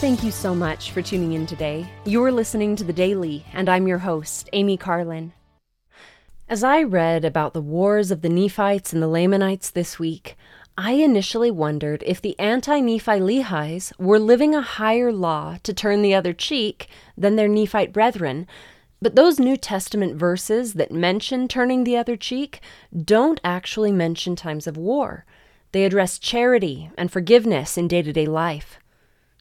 Thank you so much for tuning in today. You're listening to The Daily, and I'm your host, Amy Carlin. As I read about the wars of the Nephites and the Lamanites this week, I initially wondered if the anti Nephi Lehies were living a higher law to turn the other cheek than their Nephite brethren. But those New Testament verses that mention turning the other cheek don't actually mention times of war. They address charity and forgiveness in day to day life.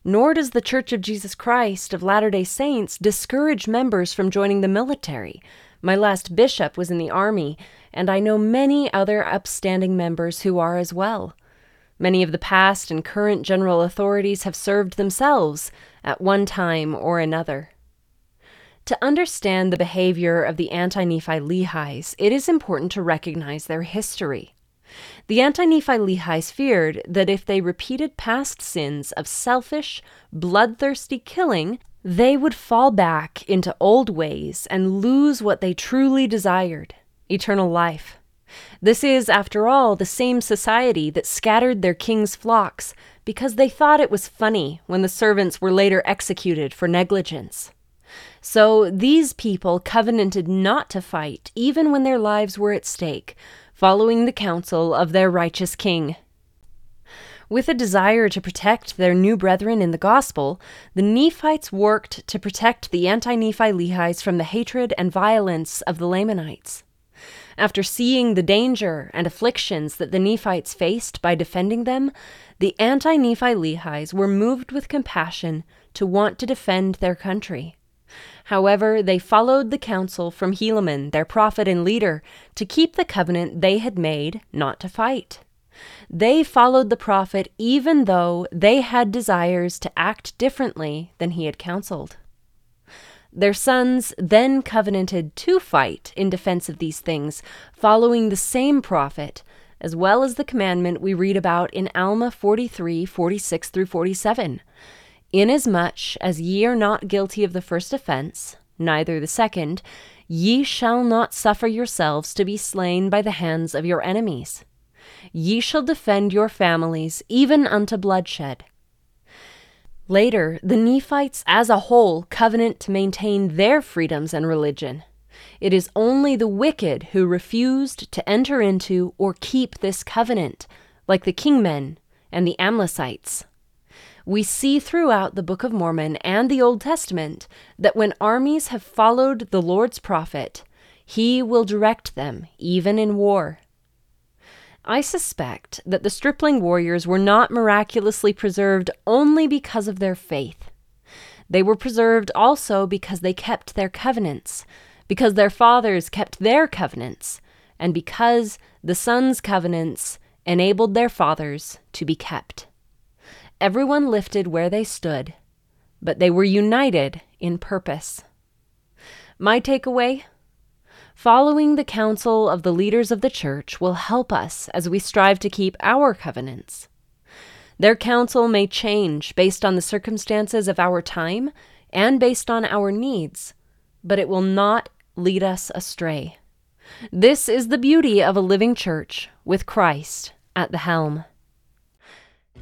Nor does the Church of Jesus Christ of Latter day Saints discourage members from joining the military. My last bishop was in the Army, and I know many other upstanding members who are as well. Many of the past and current general authorities have served themselves at one time or another. To understand the behavior of the anti Nephi Lehies, it is important to recognize their history. The anti Nephi Lehies feared that if they repeated past sins of selfish, bloodthirsty killing, they would fall back into old ways and lose what they truly desired eternal life. This is, after all, the same society that scattered their king's flocks because they thought it was funny when the servants were later executed for negligence. So these people covenanted not to fight, even when their lives were at stake, following the counsel of their righteous king. With a desire to protect their new brethren in the gospel, the Nephites worked to protect the anti Nephi Lehies from the hatred and violence of the Lamanites. After seeing the danger and afflictions that the Nephites faced by defending them, the anti Nephi Lehies were moved with compassion to want to defend their country. However, they followed the counsel from Helaman, their prophet and leader, to keep the covenant they had made not to fight. They followed the prophet even though they had desires to act differently than he had counseled. Their sons then covenanted to fight in defense of these things, following the same prophet, as well as the commandment we read about in Alma 43 46 through 47. Inasmuch as ye are not guilty of the first offense, neither the second, ye shall not suffer yourselves to be slain by the hands of your enemies. Ye shall defend your families even unto bloodshed. Later, the Nephites as a whole covenant to maintain their freedoms and religion. It is only the wicked who refused to enter into or keep this covenant, like the Kingmen and the Amlicites we see throughout the Book of Mormon and the Old Testament that when armies have followed the Lord's prophet, he will direct them, even in war. I suspect that the stripling warriors were not miraculously preserved only because of their faith. They were preserved also because they kept their covenants, because their fathers kept their covenants, and because the sons' covenants enabled their fathers to be kept. Everyone lifted where they stood, but they were united in purpose. My takeaway following the counsel of the leaders of the church will help us as we strive to keep our covenants. Their counsel may change based on the circumstances of our time and based on our needs, but it will not lead us astray. This is the beauty of a living church with Christ at the helm.